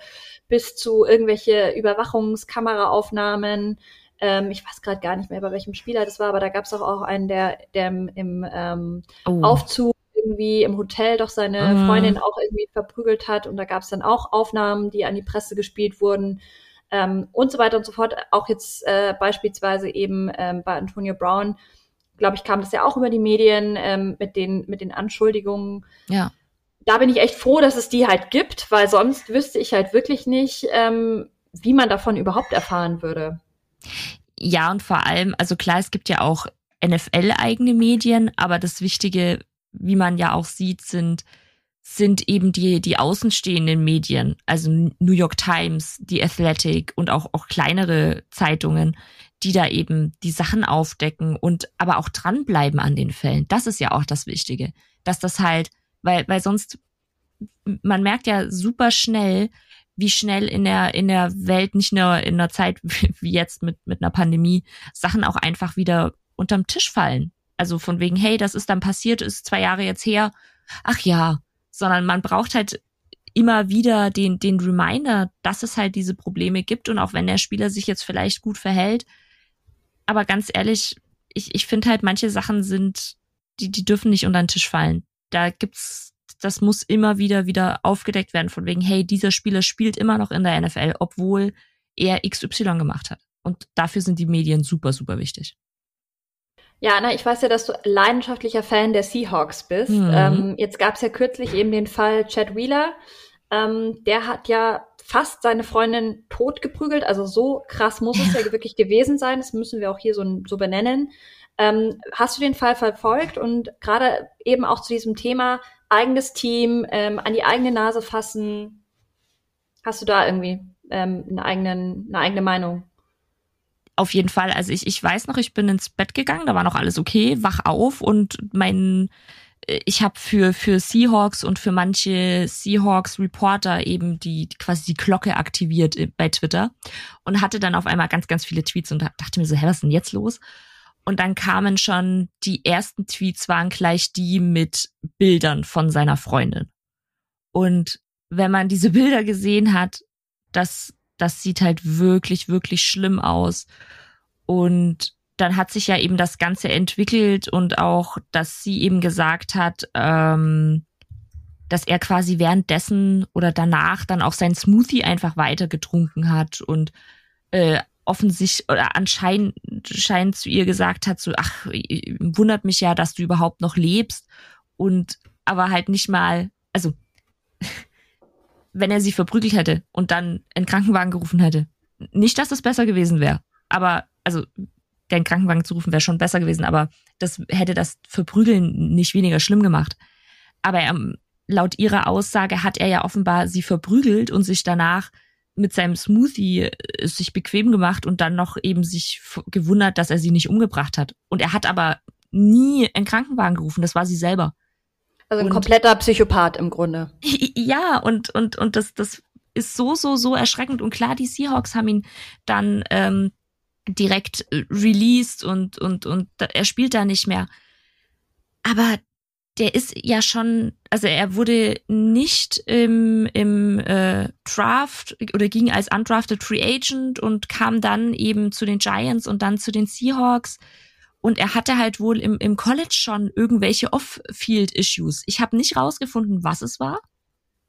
bis zu irgendwelche Überwachungskameraaufnahmen ähm, ich weiß gerade gar nicht mehr, bei welchem Spieler das war, aber da gab es auch, auch einen, der, der im, im ähm, oh. Aufzug irgendwie im Hotel doch seine ah. Freundin auch irgendwie verprügelt hat. Und da gab es dann auch Aufnahmen, die an die Presse gespielt wurden. Ähm, und so weiter und so fort. Auch jetzt äh, beispielsweise eben ähm, bei Antonio Brown, glaube ich, kam das ja auch über die Medien ähm, mit, den, mit den Anschuldigungen. Ja. Da bin ich echt froh, dass es die halt gibt, weil sonst wüsste ich halt wirklich nicht, ähm, wie man davon überhaupt erfahren würde. Ja, und vor allem, also klar, es gibt ja auch NFL-eigene Medien, aber das Wichtige, wie man ja auch sieht, sind, sind eben die, die außenstehenden Medien, also New York Times, die Athletic und auch, auch kleinere Zeitungen, die da eben die Sachen aufdecken und aber auch dranbleiben an den Fällen. Das ist ja auch das Wichtige, dass das halt, weil, weil sonst, man merkt ja super schnell, wie schnell in der, in der Welt, nicht nur in einer Zeit (laughs) wie jetzt mit, mit einer Pandemie, Sachen auch einfach wieder unterm Tisch fallen. Also von wegen, hey, das ist dann passiert, ist zwei Jahre jetzt her. Ach ja, sondern man braucht halt immer wieder den, den Reminder, dass es halt diese Probleme gibt und auch wenn der Spieler sich jetzt vielleicht gut verhält. Aber ganz ehrlich, ich, ich finde halt, manche Sachen sind, die, die dürfen nicht unter den Tisch fallen. Da gibt's das muss immer wieder wieder aufgedeckt werden von wegen, hey, dieser Spieler spielt immer noch in der NFL, obwohl er XY gemacht hat. Und dafür sind die Medien super, super wichtig. Ja, na, ich weiß ja, dass du leidenschaftlicher Fan der Seahawks bist. Mhm. Ähm, jetzt gab es ja kürzlich eben den Fall Chad Wheeler. Ähm, der hat ja fast seine Freundin tot geprügelt. Also so krass muss es ja wirklich gewesen sein. Das müssen wir auch hier so, so benennen. Ähm, hast du den Fall verfolgt und gerade eben auch zu diesem Thema eigenes Team, ähm, an die eigene Nase fassen? Hast du da irgendwie ähm, eine, eigenen, eine eigene Meinung? Auf jeden Fall. Also ich, ich weiß noch, ich bin ins Bett gegangen, da war noch alles okay, wach auf und mein äh, ich habe für für Seahawks und für manche Seahawks Reporter eben die quasi die Glocke aktiviert bei Twitter und hatte dann auf einmal ganz ganz viele Tweets und dachte mir so, hä, was ist denn jetzt los? Und dann kamen schon die ersten Tweets waren gleich die mit Bildern von seiner Freundin. Und wenn man diese (laughs) Bilder gesehen hat, das, das sieht halt wirklich, wirklich schlimm aus. Und dann hat sich ja eben das Ganze entwickelt und auch, dass sie eben gesagt hat, ähm, dass er quasi währenddessen oder danach dann auch sein Smoothie einfach weiter getrunken hat und äh, offensichtlich oder anscheinend scheint zu ihr gesagt hat, so, ach, wundert mich ja, dass du überhaupt noch lebst und aber halt nicht mal, also (laughs) wenn er sie verprügelt hätte und dann einen Krankenwagen gerufen hätte, nicht, dass das besser gewesen wäre, aber also den Krankenwagen zu rufen wäre schon besser gewesen, aber das hätte das Verprügeln nicht weniger schlimm gemacht. Aber er, laut ihrer Aussage hat er ja offenbar sie verprügelt und sich danach mit seinem Smoothie äh, sich bequem gemacht und dann noch eben sich gewundert, dass er sie nicht umgebracht hat. Und er hat aber nie einen Krankenwagen gerufen, das war sie selber. Also ein und, kompletter Psychopath im Grunde. Ja, und, und, und das, das ist so, so, so erschreckend. Und klar, die Seahawks haben ihn dann ähm, direkt äh, released und, und, und er spielt da nicht mehr. Aber der ist ja schon, also er wurde nicht im, im äh, Draft oder ging als undrafted Free Agent und kam dann eben zu den Giants und dann zu den Seahawks. Und er hatte halt wohl im, im College schon irgendwelche Off-Field-Issues. Ich habe nicht rausgefunden, was es war.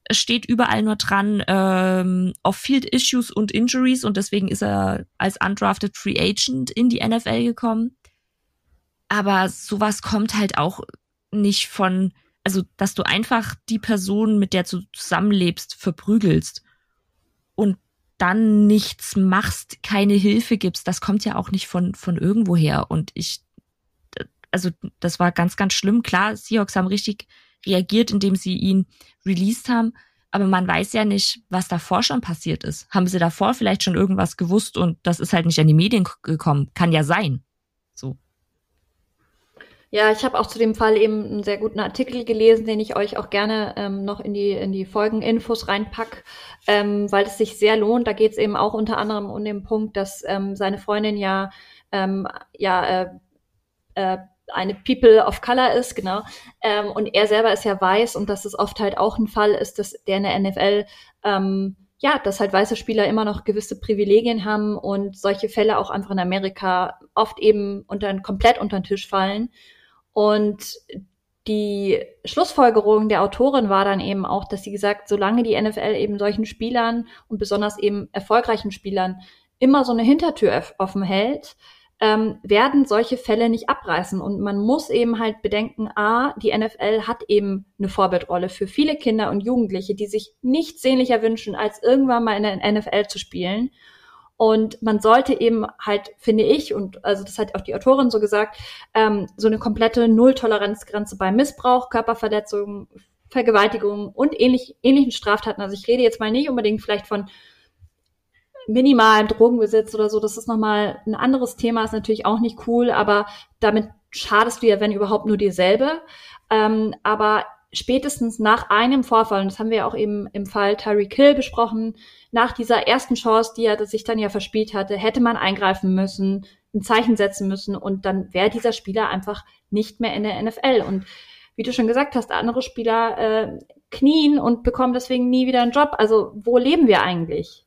Es steht überall nur dran ähm, Off-Field-Issues und Injuries und deswegen ist er als undrafted Free Agent in die NFL gekommen. Aber sowas kommt halt auch nicht von, also dass du einfach die Person, mit der du zusammenlebst, verprügelst und dann nichts machst, keine Hilfe gibst, das kommt ja auch nicht von, von irgendwoher. Und ich, also das war ganz, ganz schlimm. Klar, Seahawks haben richtig reagiert, indem sie ihn released haben. Aber man weiß ja nicht, was davor schon passiert ist. Haben sie davor vielleicht schon irgendwas gewusst und das ist halt nicht an die Medien gekommen? Kann ja sein. Ja, ich habe auch zu dem Fall eben einen sehr guten Artikel gelesen, den ich euch auch gerne ähm, noch in die, in die Folgeninfos reinpack, ähm, weil es sich sehr lohnt. Da geht es eben auch unter anderem um den Punkt, dass ähm, seine Freundin ja, ähm, ja äh, äh, eine People of Color ist, genau. Ähm, und er selber ist ja weiß und dass es oft halt auch ein Fall ist, dass der in der NFL ähm, ja, dass halt weiße Spieler immer noch gewisse Privilegien haben und solche Fälle auch einfach in Amerika oft eben unter, komplett unter den Tisch fallen. Und die Schlussfolgerung der Autorin war dann eben auch, dass sie gesagt, solange die NFL eben solchen Spielern und besonders eben erfolgreichen Spielern immer so eine Hintertür offen hält, ähm, werden solche Fälle nicht abreißen. Und man muss eben halt bedenken, a, die NFL hat eben eine Vorbildrolle für viele Kinder und Jugendliche, die sich nichts sehnlicher wünschen, als irgendwann mal in der NFL zu spielen. Und man sollte eben halt, finde ich, und also das hat auch die Autorin so gesagt, ähm, so eine komplette Nulltoleranzgrenze bei Missbrauch, Körperverletzungen, Vergewaltigung und ähnlich, ähnlichen Straftaten. Also ich rede jetzt mal nicht unbedingt vielleicht von minimalen Drogenbesitz oder so. Das ist nochmal ein anderes Thema, ist natürlich auch nicht cool, aber damit schadest du ja, wenn überhaupt, nur dir selber. Ähm, aber spätestens nach einem Vorfall, und das haben wir auch eben im Fall Tyreek Hill besprochen, nach dieser ersten Chance, die er sich dann ja verspielt hatte, hätte man eingreifen müssen, ein Zeichen setzen müssen und dann wäre dieser Spieler einfach nicht mehr in der NFL. Und wie du schon gesagt hast, andere Spieler äh, knien und bekommen deswegen nie wieder einen Job. Also wo leben wir eigentlich?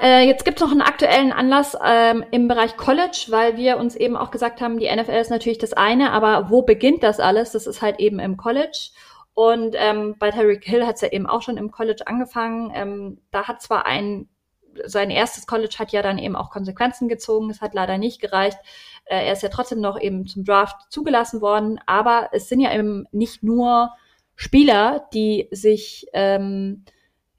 Äh, jetzt gibt es noch einen aktuellen Anlass ähm, im Bereich College, weil wir uns eben auch gesagt haben, die NFL ist natürlich das eine, aber wo beginnt das alles? Das ist halt eben im College. Und ähm, bei Tyreek Hill hat es ja eben auch schon im College angefangen. Ähm, da hat zwar ein, sein erstes College hat ja dann eben auch Konsequenzen gezogen. Es hat leider nicht gereicht. Äh, er ist ja trotzdem noch eben zum Draft zugelassen worden. Aber es sind ja eben nicht nur Spieler, die sich ähm,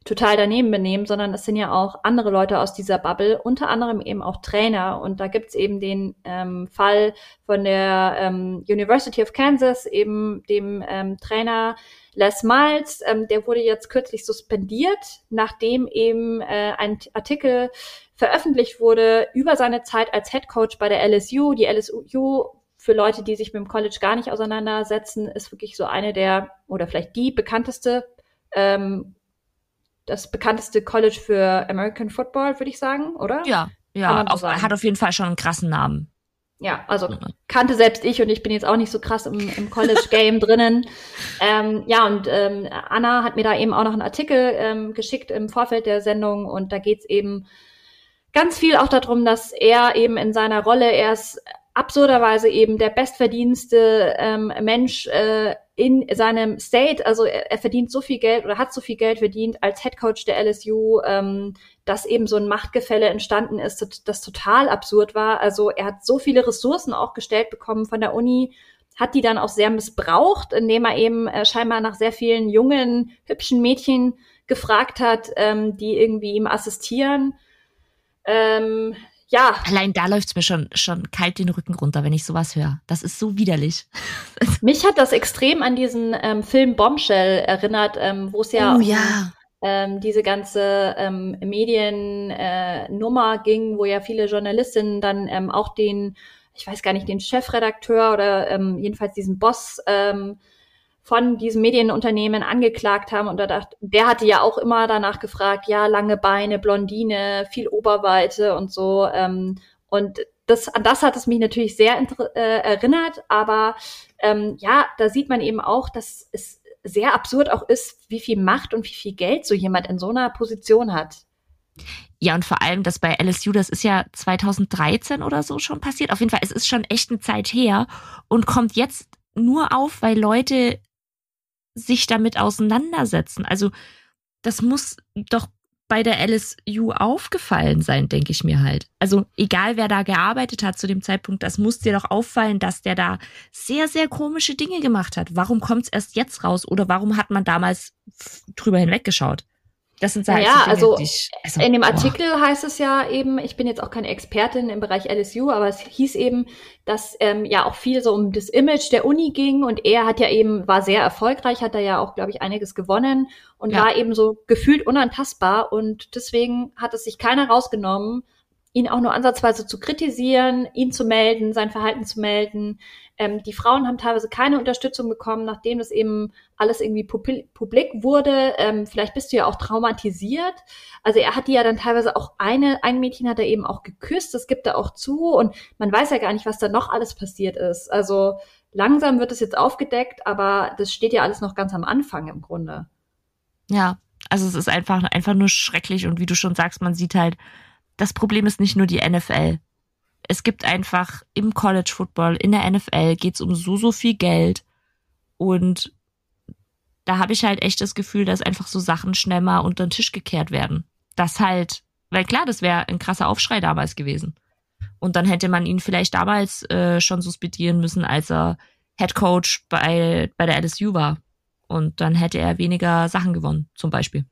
total daneben benehmen, sondern es sind ja auch andere Leute aus dieser Bubble, unter anderem eben auch Trainer. Und da gibt's eben den ähm, Fall von der ähm, University of Kansas, eben dem ähm, Trainer Les Miles, ähm, der wurde jetzt kürzlich suspendiert, nachdem eben äh, ein Artikel veröffentlicht wurde über seine Zeit als Head Coach bei der LSU. Die LSU für Leute, die sich mit dem College gar nicht auseinandersetzen, ist wirklich so eine der oder vielleicht die bekannteste ähm, das bekannteste College für American Football, würde ich sagen, oder? Ja, ja, auf, hat auf jeden Fall schon einen krassen Namen. Ja, also kannte selbst ich und ich bin jetzt auch nicht so krass im, im College-Game (laughs) drinnen. Ähm, ja, und ähm, Anna hat mir da eben auch noch einen Artikel ähm, geschickt im Vorfeld der Sendung und da geht's eben ganz viel auch darum, dass er eben in seiner Rolle, er ist absurderweise eben der bestverdienste ähm, Mensch äh, in seinem State, also er, er, verdient so viel Geld oder hat so viel Geld verdient als Head Coach der LSU, ähm, dass eben so ein Machtgefälle entstanden ist, das total absurd war. Also er hat so viele Ressourcen auch gestellt bekommen von der Uni, hat die dann auch sehr missbraucht, indem er eben äh, scheinbar nach sehr vielen jungen, hübschen Mädchen gefragt hat, ähm, die irgendwie ihm assistieren. Ähm, ja. Allein da läuft's mir schon, schon kalt den Rücken runter, wenn ich sowas höre. Das ist so widerlich. (laughs) Mich hat das extrem an diesen ähm, Film Bombshell erinnert, ähm, wo es ja, oh, ja. Ähm, diese ganze ähm, Mediennummer äh, ging, wo ja viele Journalistinnen dann ähm, auch den, ich weiß gar nicht, den Chefredakteur oder ähm, jedenfalls diesen Boss ähm, von diesem Medienunternehmen angeklagt haben und da dachte, der hatte ja auch immer danach gefragt, ja, lange Beine, Blondine, viel Oberweite und so. Ähm, und das, an das hat es mich natürlich sehr äh, erinnert, aber ähm, ja, da sieht man eben auch, dass es sehr absurd auch ist, wie viel Macht und wie viel Geld so jemand in so einer Position hat. Ja, und vor allem das bei LSU, das ist ja 2013 oder so schon passiert. Auf jeden Fall, es ist schon echt eine Zeit her und kommt jetzt nur auf, weil Leute sich damit auseinandersetzen. Also das muss doch bei der LSU aufgefallen sein, denke ich mir halt. Also egal, wer da gearbeitet hat zu dem Zeitpunkt, das muss dir doch auffallen, dass der da sehr, sehr komische Dinge gemacht hat. Warum kommt es erst jetzt raus oder warum hat man damals drüber hinweggeschaut? Das sind halt ja, also, ich, also, in dem Artikel boah. heißt es ja eben, ich bin jetzt auch keine Expertin im Bereich LSU, aber es hieß eben, dass ähm, ja auch viel so um das Image der Uni ging und er hat ja eben, war sehr erfolgreich, hat da ja auch, glaube ich, einiges gewonnen und ja. war eben so gefühlt unantastbar und deswegen hat es sich keiner rausgenommen, ihn auch nur ansatzweise zu kritisieren, ihn zu melden, sein Verhalten zu melden. Ähm, die Frauen haben teilweise keine Unterstützung bekommen, nachdem das eben alles irgendwie publik wurde. Ähm, vielleicht bist du ja auch traumatisiert. Also er hat die ja dann teilweise auch eine, ein Mädchen hat er eben auch geküsst, das gibt er auch zu und man weiß ja gar nicht, was da noch alles passiert ist. Also langsam wird es jetzt aufgedeckt, aber das steht ja alles noch ganz am Anfang im Grunde. Ja, also es ist einfach, einfach nur schrecklich und wie du schon sagst, man sieht halt, das Problem ist nicht nur die NFL. Es gibt einfach im College Football, in der NFL geht es um so, so viel Geld und da habe ich halt echt das Gefühl, dass einfach so Sachen schnell mal unter den Tisch gekehrt werden. Das halt, weil klar, das wäre ein krasser Aufschrei damals gewesen. Und dann hätte man ihn vielleicht damals äh, schon suspendieren müssen, als er Head Coach bei, bei der LSU war. Und dann hätte er weniger Sachen gewonnen, zum Beispiel.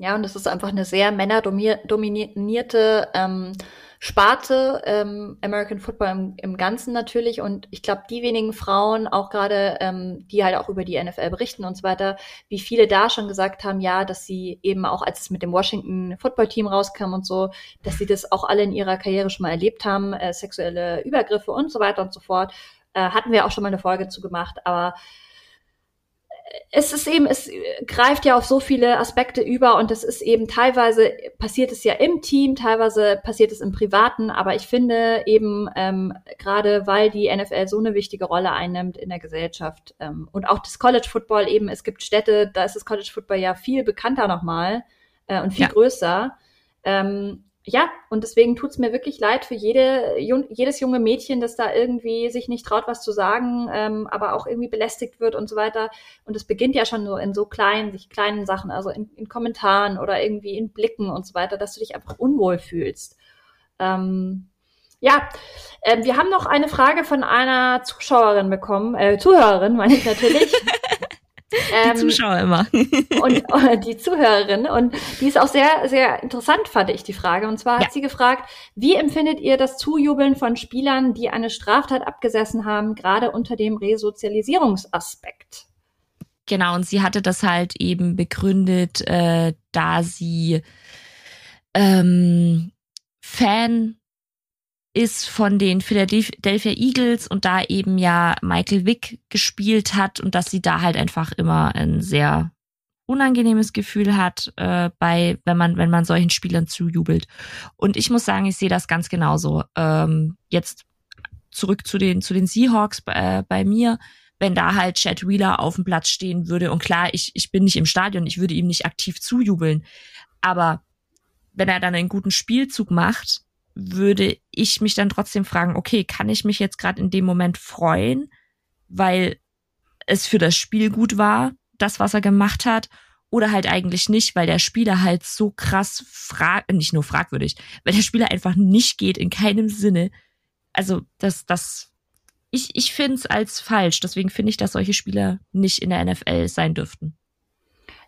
Ja, und es ist einfach eine sehr männerdominierte ähm, Sparte, ähm, American Football im, im Ganzen natürlich. Und ich glaube, die wenigen Frauen, auch gerade, ähm, die halt auch über die NFL berichten und so weiter, wie viele da schon gesagt haben, ja, dass sie eben auch, als es mit dem Washington Football Team rauskam und so, dass sie das auch alle in ihrer Karriere schon mal erlebt haben, äh, sexuelle Übergriffe und so weiter und so fort. Äh, hatten wir auch schon mal eine Folge zu gemacht, aber es ist eben, es greift ja auf so viele Aspekte über und es ist eben teilweise passiert es ja im Team, teilweise passiert es im Privaten, aber ich finde eben ähm, gerade, weil die NFL so eine wichtige Rolle einnimmt in der Gesellschaft ähm, und auch das College Football eben, es gibt Städte, da ist das College Football ja viel bekannter nochmal äh, und viel ja. größer. Ähm, ja, und deswegen tut's mir wirklich leid für jede, jedes junge Mädchen, das da irgendwie sich nicht traut, was zu sagen, ähm, aber auch irgendwie belästigt wird und so weiter. Und es beginnt ja schon so in so kleinen, sich kleinen Sachen, also in, in Kommentaren oder irgendwie in Blicken und so weiter, dass du dich einfach unwohl fühlst. Ähm, ja, äh, wir haben noch eine Frage von einer Zuschauerin bekommen, äh, Zuhörerin meine ich natürlich. (laughs) Die ähm, Zuschauer immer. (laughs) und äh, die Zuhörerin. Und die ist auch sehr, sehr interessant, fand ich die Frage. Und zwar ja. hat sie gefragt, wie empfindet ihr das Zujubeln von Spielern, die eine Straftat abgesessen haben, gerade unter dem Resozialisierungsaspekt? Genau, und sie hatte das halt eben begründet, äh, da sie ähm, Fan ist von den Philadelphia Eagles und da eben ja Michael Wick gespielt hat und dass sie da halt einfach immer ein sehr unangenehmes Gefühl hat, äh, bei, wenn man, wenn man solchen Spielern zujubelt. Und ich muss sagen, ich sehe das ganz genauso. Ähm, jetzt zurück zu den, zu den Seahawks äh, bei mir, wenn da halt Chad Wheeler auf dem Platz stehen würde. Und klar, ich, ich bin nicht im Stadion, ich würde ihm nicht aktiv zujubeln. Aber wenn er dann einen guten Spielzug macht, würde ich mich dann trotzdem fragen, okay, kann ich mich jetzt gerade in dem Moment freuen, weil es für das Spiel gut war, das, was er gemacht hat, oder halt eigentlich nicht, weil der Spieler halt so krass frag, nicht nur fragwürdig, weil der Spieler einfach nicht geht in keinem Sinne. Also, das, das, ich, ich finde es als falsch. Deswegen finde ich, dass solche Spieler nicht in der NFL sein dürften.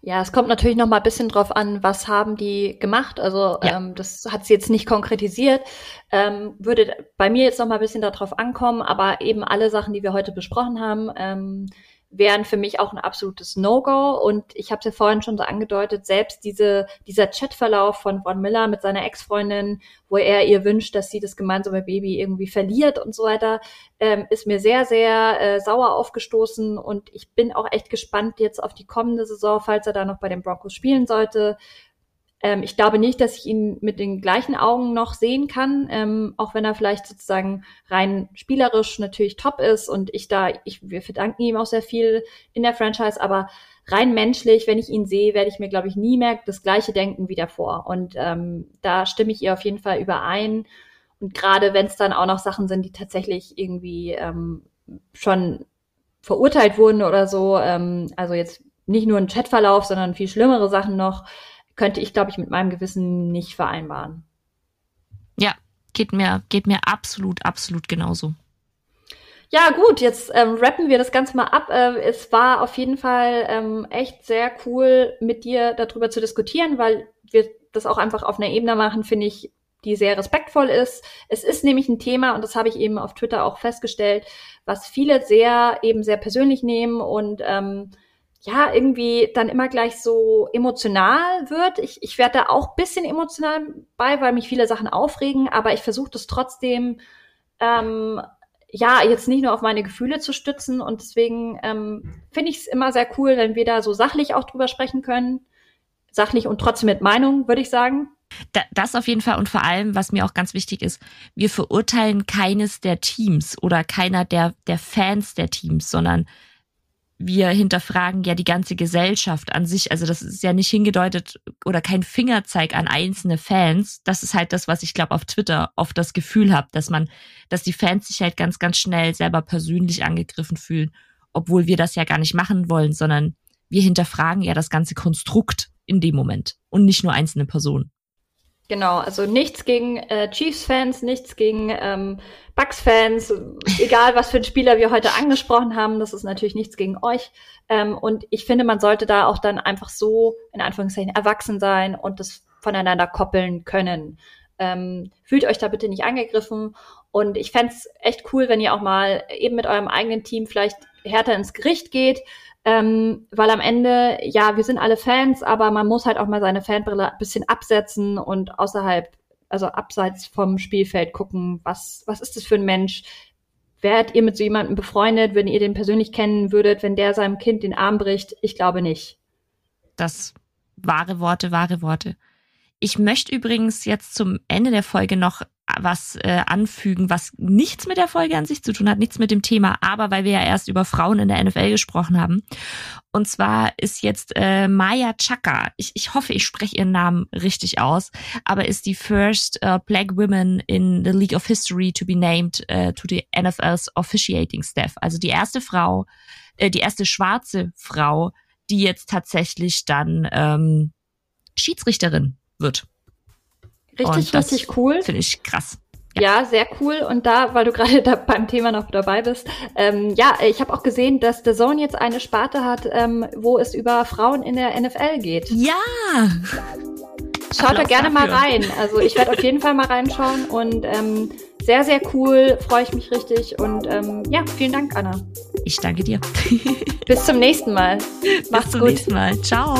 Ja, es kommt natürlich noch mal ein bisschen drauf an, was haben die gemacht. Also ja. ähm, das hat sie jetzt nicht konkretisiert. Ähm, würde bei mir jetzt noch mal ein bisschen darauf ankommen, aber eben alle Sachen, die wir heute besprochen haben, ähm, wären für mich auch ein absolutes No-Go. Und ich habe es ja vorhin schon so angedeutet, selbst diese, dieser Chatverlauf von Von Miller mit seiner Ex-Freundin, wo er ihr wünscht, dass sie das gemeinsame Baby irgendwie verliert und so weiter, ähm, ist mir sehr, sehr äh, sauer aufgestoßen. Und ich bin auch echt gespannt jetzt auf die kommende Saison, falls er da noch bei den Broncos spielen sollte, ähm, ich glaube nicht, dass ich ihn mit den gleichen Augen noch sehen kann, ähm, auch wenn er vielleicht sozusagen rein spielerisch natürlich top ist und ich da, ich, wir verdanken ihm auch sehr viel in der Franchise, aber rein menschlich, wenn ich ihn sehe, werde ich mir, glaube ich, nie mehr das gleiche denken wie davor. Und ähm, da stimme ich ihr auf jeden Fall überein. Und gerade wenn es dann auch noch Sachen sind, die tatsächlich irgendwie ähm, schon verurteilt wurden oder so, ähm, also jetzt nicht nur ein Chatverlauf, sondern viel schlimmere Sachen noch, könnte ich, glaube ich, mit meinem Gewissen nicht vereinbaren. Ja, geht mir, geht mir absolut, absolut genauso. Ja, gut, jetzt ähm, rappen wir das Ganze mal ab. Äh, es war auf jeden Fall ähm, echt sehr cool, mit dir darüber zu diskutieren, weil wir das auch einfach auf einer Ebene machen, finde ich, die sehr respektvoll ist. Es ist nämlich ein Thema, und das habe ich eben auf Twitter auch festgestellt, was viele sehr eben sehr persönlich nehmen und ähm, ja, irgendwie dann immer gleich so emotional wird. Ich, ich werde da auch bisschen emotional bei, weil mich viele Sachen aufregen, aber ich versuche das trotzdem, ähm, ja, jetzt nicht nur auf meine Gefühle zu stützen und deswegen ähm, finde ich es immer sehr cool, wenn wir da so sachlich auch drüber sprechen können. Sachlich und trotzdem mit Meinung, würde ich sagen. Das auf jeden Fall und vor allem, was mir auch ganz wichtig ist, wir verurteilen keines der Teams oder keiner der, der Fans der Teams, sondern wir hinterfragen ja die ganze Gesellschaft an sich. Also das ist ja nicht hingedeutet oder kein Fingerzeig an einzelne Fans. Das ist halt das, was ich glaube auf Twitter oft das Gefühl habe, dass man, dass die Fans sich halt ganz, ganz schnell selber persönlich angegriffen fühlen, obwohl wir das ja gar nicht machen wollen, sondern wir hinterfragen ja das ganze Konstrukt in dem Moment und nicht nur einzelne Personen. Genau, also nichts gegen äh, Chiefs-Fans, nichts gegen ähm, Bucks-Fans, egal was für einen Spieler wir heute angesprochen haben, das ist natürlich nichts gegen euch. Ähm, und ich finde, man sollte da auch dann einfach so, in Anführungszeichen, erwachsen sein und das voneinander koppeln können. Ähm, fühlt euch da bitte nicht angegriffen. Und ich fände echt cool, wenn ihr auch mal eben mit eurem eigenen Team vielleicht härter ins Gericht geht, ähm, weil am Ende, ja, wir sind alle Fans, aber man muss halt auch mal seine Fanbrille ein bisschen absetzen und außerhalb, also abseits vom Spielfeld gucken, was, was ist das für ein Mensch? Wärt ihr mit so jemandem befreundet, wenn ihr den persönlich kennen würdet, wenn der seinem Kind den Arm bricht? Ich glaube nicht. Das wahre Worte, wahre Worte. Ich möchte übrigens jetzt zum Ende der Folge noch was äh, anfügen, was nichts mit der Folge an sich zu tun hat, nichts mit dem Thema, aber weil wir ja erst über Frauen in der NFL gesprochen haben. Und zwar ist jetzt äh, Maya Chaka, ich, ich hoffe, ich spreche ihren Namen richtig aus, aber ist die first uh, black woman in the League of History to be named uh, to the NFL's officiating staff. Also die erste Frau, äh, die erste schwarze Frau, die jetzt tatsächlich dann ähm, Schiedsrichterin wird. Richtig, richtig cool. Finde ich krass. Ja. ja. sehr cool. Und da, weil du (laughs) gerade da beim Thema noch dabei bist, ähm, ja, ich habe auch gesehen, dass The Zone jetzt eine Sparte hat, ähm, wo es über Frauen in der NFL geht. Ja. Schaut da gerne dafür. mal rein. Also ich werde auf jeden Fall mal reinschauen und ähm, sehr, sehr cool. Freue ich mich richtig. Und ähm, ja, vielen Dank, Anna. Ich danke dir. Bis zum nächsten Mal. (laughs) Macht's Bis zum gut. nächsten Mal. Ciao.